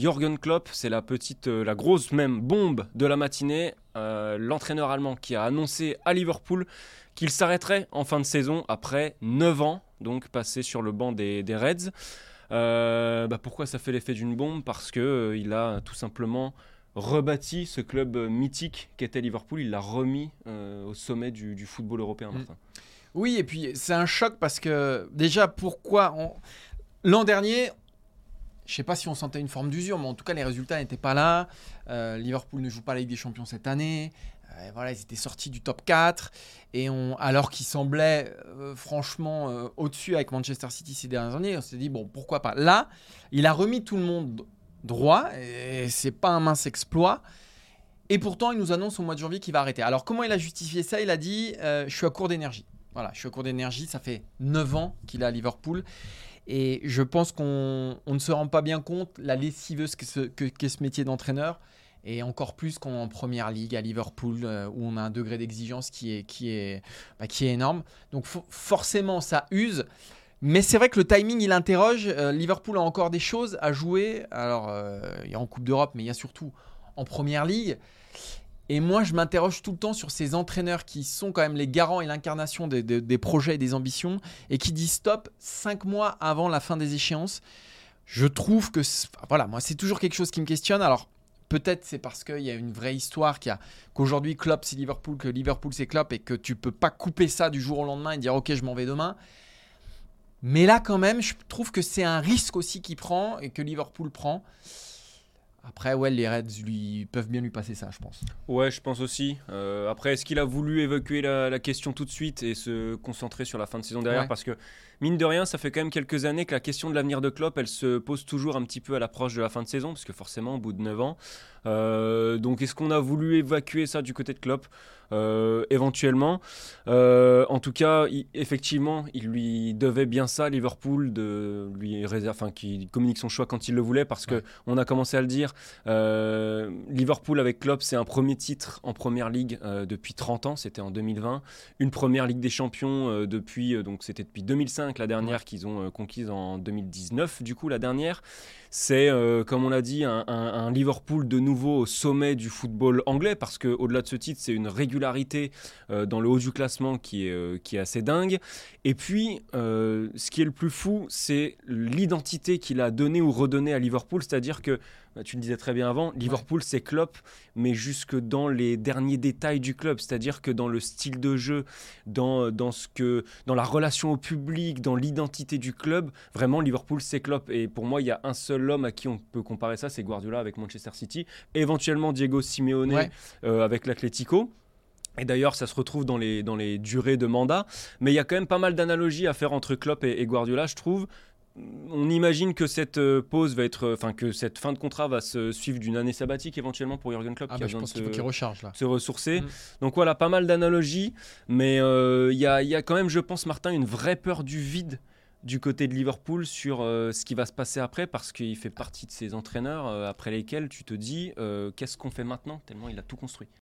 Jürgen Klopp, c'est la petite, euh, la grosse même bombe de la matinée. Euh, L'entraîneur allemand qui a annoncé à Liverpool qu'il s'arrêterait en fin de saison après 9 ans, donc passé sur le banc des, des Reds. Euh, bah pourquoi ça fait l'effet d'une bombe? Parce que euh, il a tout simplement rebâti ce club mythique qu'était Liverpool. Il l'a remis au sommet du, du football européen, Mm. Martin. Oui, et puis c'est un choc parce que déjà, pourquoi on- L'an dernier, je sais pas si on sentait une forme d'usure, mais en tout cas, les résultats n'étaient pas là. Euh, Liverpool ne joue pas la Ligue des Champions cette année. Euh, voilà, ils étaient sortis du top 4. Et on, alors qu'ils semblaient euh, franchement au-dessus avec Manchester City ces dernières années, on s'est dit, bon, pourquoi pas. Là, il a remis tout le monde droit. Et c'est pas un mince exploit. Et pourtant, il nous annonce au mois de janvier qu'il va arrêter. Alors, comment il a justifié ça? Il a dit Je suis à court d'énergie. Voilà, je suis à court d'énergie. Ça fait 9 ans qu'il est à Liverpool. Et je pense qu'on on ne se rend pas bien compte la lessiveuse qu'est ce, que- ce métier d'entraîneur. Et encore plus qu'on est en première ligue à Liverpool, euh, où on a un degré d'exigence qui est, qui, est, bah, qui est énorme. Donc fo- forcément, ça use. Mais c'est vrai que le timing, il interroge. Euh, Liverpool a encore des choses à jouer. Alors, euh, il y a en Coupe d'Europe, mais il y a surtout en première ligue. Et moi, je m'interroge tout le temps sur ces entraîneurs qui sont quand même les garants et l'incarnation des, projets et des ambitions et qui disent stop cinq mois avant la fin des échéances. Je trouve que, voilà, moi, c'est toujours quelque chose qui me questionne. Alors, peut-être c'est parce qu'il y a une vraie histoire, qu'aujourd'hui, Klopp, c'est Liverpool, que Liverpool, c'est Klopp et que tu peux pas couper ça du jour au lendemain et dire, OK, je m'en vais demain. Mais là, quand même, je trouve que c'est un risque aussi qu'il prend et que Liverpool prend. Après, ouais, les Reds lui, peuvent bien lui passer ça, je pense. Ouais, je pense aussi. Euh, après, est-ce qu'il a voulu évacuer la, la question tout de suite et se concentrer sur la fin de saison derrière? Ouais. Parce que, mine de rien, ça fait quand même quelques années que la question de l'avenir de Klopp, elle se pose toujours un petit peu à l'approche de la fin de saison, parce que forcément, au bout de 9 ans. Euh, donc, est-ce qu'on a voulu évacuer ça du côté de Klopp? Éventuellement. Euh, en tout cas, il- effectivement, il lui devait bien ça, Liverpool, de lui réserve, enfin, qu'il communique son choix quand il le voulait, parce que Ouais. on a commencé à le dire. euh, Liverpool avec Klopp, c'est un premier titre en première ligue euh, depuis 30 ans, c'était en 2020. Une première Ligue des Champions euh, depuis, euh, donc c'était depuis 2005, la dernière qu'ils ont euh, conquise en 2019, du coup, la dernière. C'est, euh, comme on l'a dit, un, un- un Liverpool de nouveau au sommet du football anglais, parce qu'au-delà de ce titre, c'est une régularité euh, dans le haut du classement qui est, euh, qui est assez dingue. Et puis, euh, ce qui est le plus fou, c'est l'identité qu'il a donnée ou redonnée à Liverpool, c'est-à-dire que, bah, tu le disais très bien avant, Liverpool c'est Klopp, mais jusque dans les derniers détails du club, c'est-à-dire que dans le style de jeu, dans, dans, ce que, dans la relation au public, dans l'identité du club, vraiment Liverpool c'est Klopp. Et pour moi, il y a un seul homme à qui on peut comparer ça, c'est Guardiola avec Manchester City, éventuellement Diego Simeone Ouais. euh, avec l'Atlético. Et d'ailleurs, ça se retrouve dans les, dans les durées de mandat. Mais il y a quand même pas mal d'analogies à faire entre Klopp et, et Guardiola, je trouve. On imagine que cette euh, pause va être, enfin que cette fin de contrat va se suivre d'une année sabbatique éventuellement pour Jurgen Klopp Ah qui bah, a je pense de qu'il faut se- qu'il recharge là. se ressourcer. Mm. Donc voilà, pas mal d'analogies, mais euh, il y, a, il y a quand même, je pense, Martin, une vraie peur du vide du côté de Liverpool sur euh, ce qui va se passer après, parce qu'il fait partie de ces entraîneurs euh, après lesquels tu te dis euh, qu'est-ce qu'on fait maintenant, tellement il a tout construit.